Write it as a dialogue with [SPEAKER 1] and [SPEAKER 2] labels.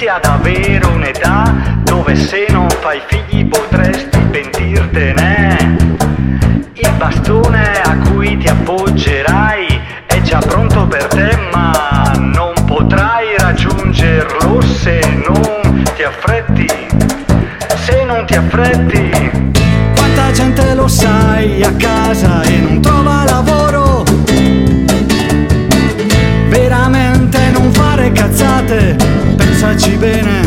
[SPEAKER 1] inizi ad avere un'età dove se non fai figli potresti pentirtene. Il bastone a cui ti appoggerai è già pronto per te, ma non potrai raggiungerlo se non ti affretti. Se non ti affretti.
[SPEAKER 2] Quanta gente lo sai a casa e non trova pensaci bene.